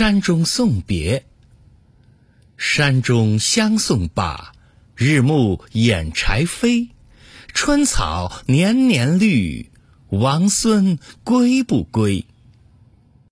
山中送别山中相送罢日暮掩柴扉春草年年绿王孙归不归？